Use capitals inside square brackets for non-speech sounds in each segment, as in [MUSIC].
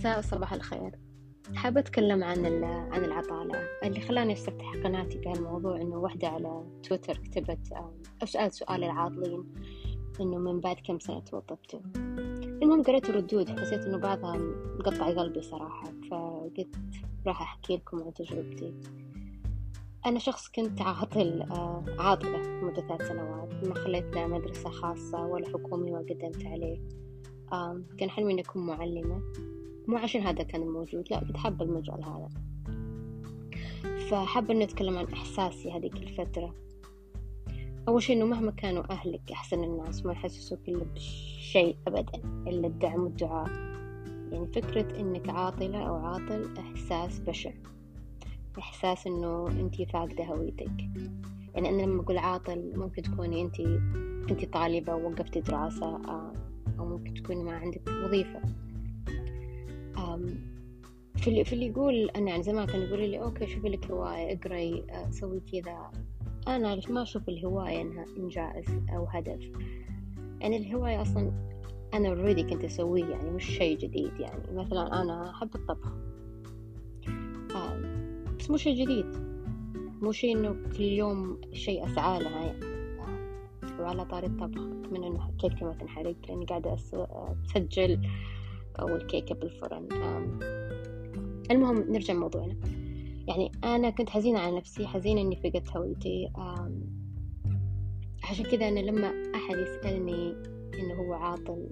مساء وصباح الخير. حابة أتكلم عن عن العطالة. اللي خلاني أستفتح قناتي بهالموضوع إنه واحدة على تويتر كتبت أو سألت سؤال العاطلين إنه من بعد كم سنة توظفتوا المهم قريت الردود حسيت إنه بعضها مقطع قلبي صراحة فقلت راح أحكي لكم عن تجربتي. أنا شخص كنت عاطل عاطلة مدة ثلاث سنوات ما خليت لا مدرسة خاصة ولا حكومي وقدمت عليه. كان حلمي إني أكون معلمة. مو عشان هذا كان موجود لا كنت حابة المجال هذا. فحابة إني أتكلم عن إحساسي هذيك الفترة. أول شي إنه مهما كانوا أهلك أحسن الناس ما يحسسوك إلا بشيء أبدا إلا الدعم والدعاء. يعني فكرة إنك عاطلة أو عاطل إحساس بشع. إحساس إنه أنتي فاقدة هويتك. يعني أنا لما أقول عاطل ممكن تكوني أنتي أنتي طالبة ووقفتي دراسة آه، أو ممكن تكوني ما عندك وظيفة. في اللي في اللي يقول أنا يعني زمان كان يقول لي okay شوفي لك هواية اقرأي آه، سوي كذا. أنا ما أشوف الهواية إنها إنجاز أو هدف. يعني الهواية أصلا أنا already كنت أسويه يعني مش شيء جديد. يعني مثلا أنا أحب الطبخ. بس مو شيء جديد. مو شيء إنه كل يوم شيء أسعى لها يعني. وعلى طاري الطبخ أتمنى إنه كيكتي ما تنحرق لأني قاعدة أسجل والكيكة بالفرن. المهم نرجع موضوعنا يعني أنا كنت حزينة على نفسي حزينة إني فقدت هويتي عشان كذا أنا لما أحد يسألني إنه هو عاطل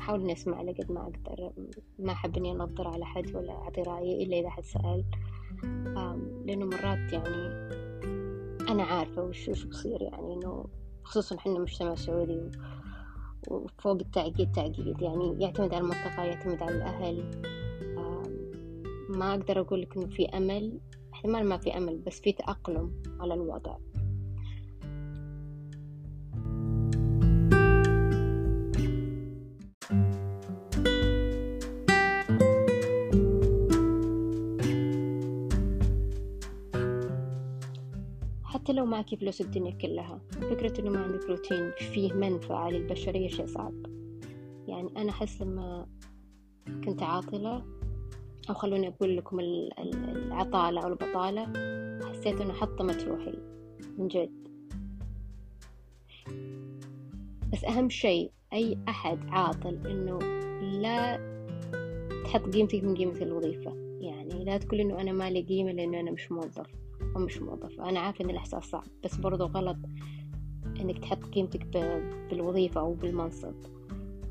أحاول إني أسمع له قد ما أقدر. ما أحب إني أنظر على حد ولا أعطي رأيي إلا إذا حد سأل. لأنه مرات يعني أنا عارفة وش وش بصير يعني إنه خصوصا إحنا مجتمع سعودي وفوق التعقيد تعقيد يعني يعتمد على المنطقة يعتمد على الأهل. ما أقدر أقول لك إنه في أمل احتمال ما في أمل بس في تأقلم على الوضع. حتى لو معك فلوس الدنيا كلها فكرة إنه ما عندك روتين فيه منفعة للبشرية شيء صعب. يعني أنا أحس لما كنت عاطلة أو خلوني أقول لكم العطالة أو البطالة حسيت إنه حطمت روحي من جد. بس أهم شيء أي أحد عاطل إنه لا تحط قيمتك من قيمة الوظيفة. يعني لا تقول إنه أنا ما لي قيمة لأنه أنا مش موظف أو مش موظفة أنا عارفة إن الإحساس صعب بس برضو غلط إنك تحط قيمتك بالوظيفة أو بالمنصب.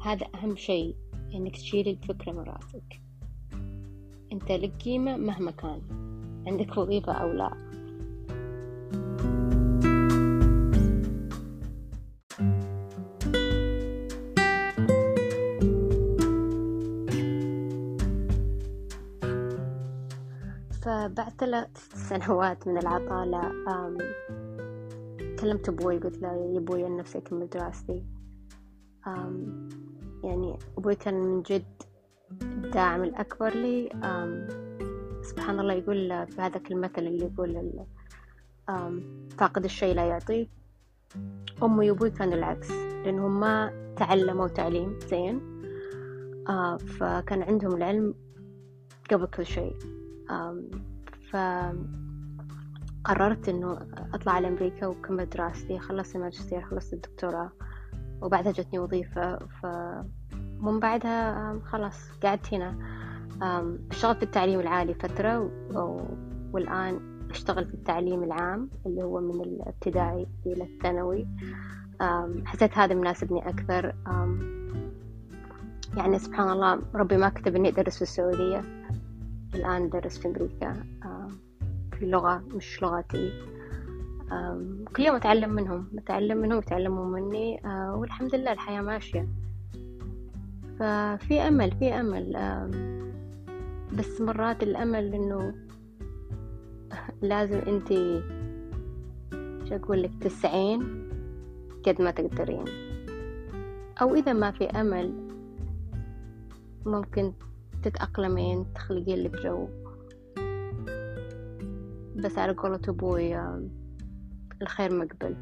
هذا أهم شيء إنك تشيل الفكرة من رأسك. أنت لك قيمة مهما كان. عندك وظيفة أو لا. فبعد ثلاث سنوات من العطالة. كلمت أبوي قلت له يا أبوي أنا نفسي أكمل دراستي. يعني أبوي كان من جد الداعم الأكبر لي سبحان الله يقول في هذاك المثل اللي يقول فاقد الشيء لا يعطيه أمي وأبوي كانوا العكس لأنهم ما تعلموا تعليم زين. فكان عندهم العلم قبل كل شيء. فقررت إنه أطلع على أمريكا وكمل دراستي خلصت الماجستير خلصت الدكتوراه وبعدها جتني وظيفة. فمن بعدها خلاص قعدت هنا. اشتغلت في التعليم العالي فترة والآن أشتغل في التعليم العام اللي هو من الابتدائي إلى الثانوي. حسيت هذا مناسبني أكثر. يعني سبحان الله ربي ما كتب إني أدرس في السعودية. الآن أدرس في أمريكا. في لغة مش لغتي. كل يوم أتعلم منهم. أتعلم منهم يتعلموا مني. آه، والحمد لله الحياة ماشية. ففي أمل في أمل بس مرات الأمل إنه [LAUGHS] لازم أنتي شو أقول لك تسعين قد ما تقدرين. أو إذا ما في أمل ممكن تتأقلمين تخلقين لك جو. بس على قولة أبوي الخير مقبل.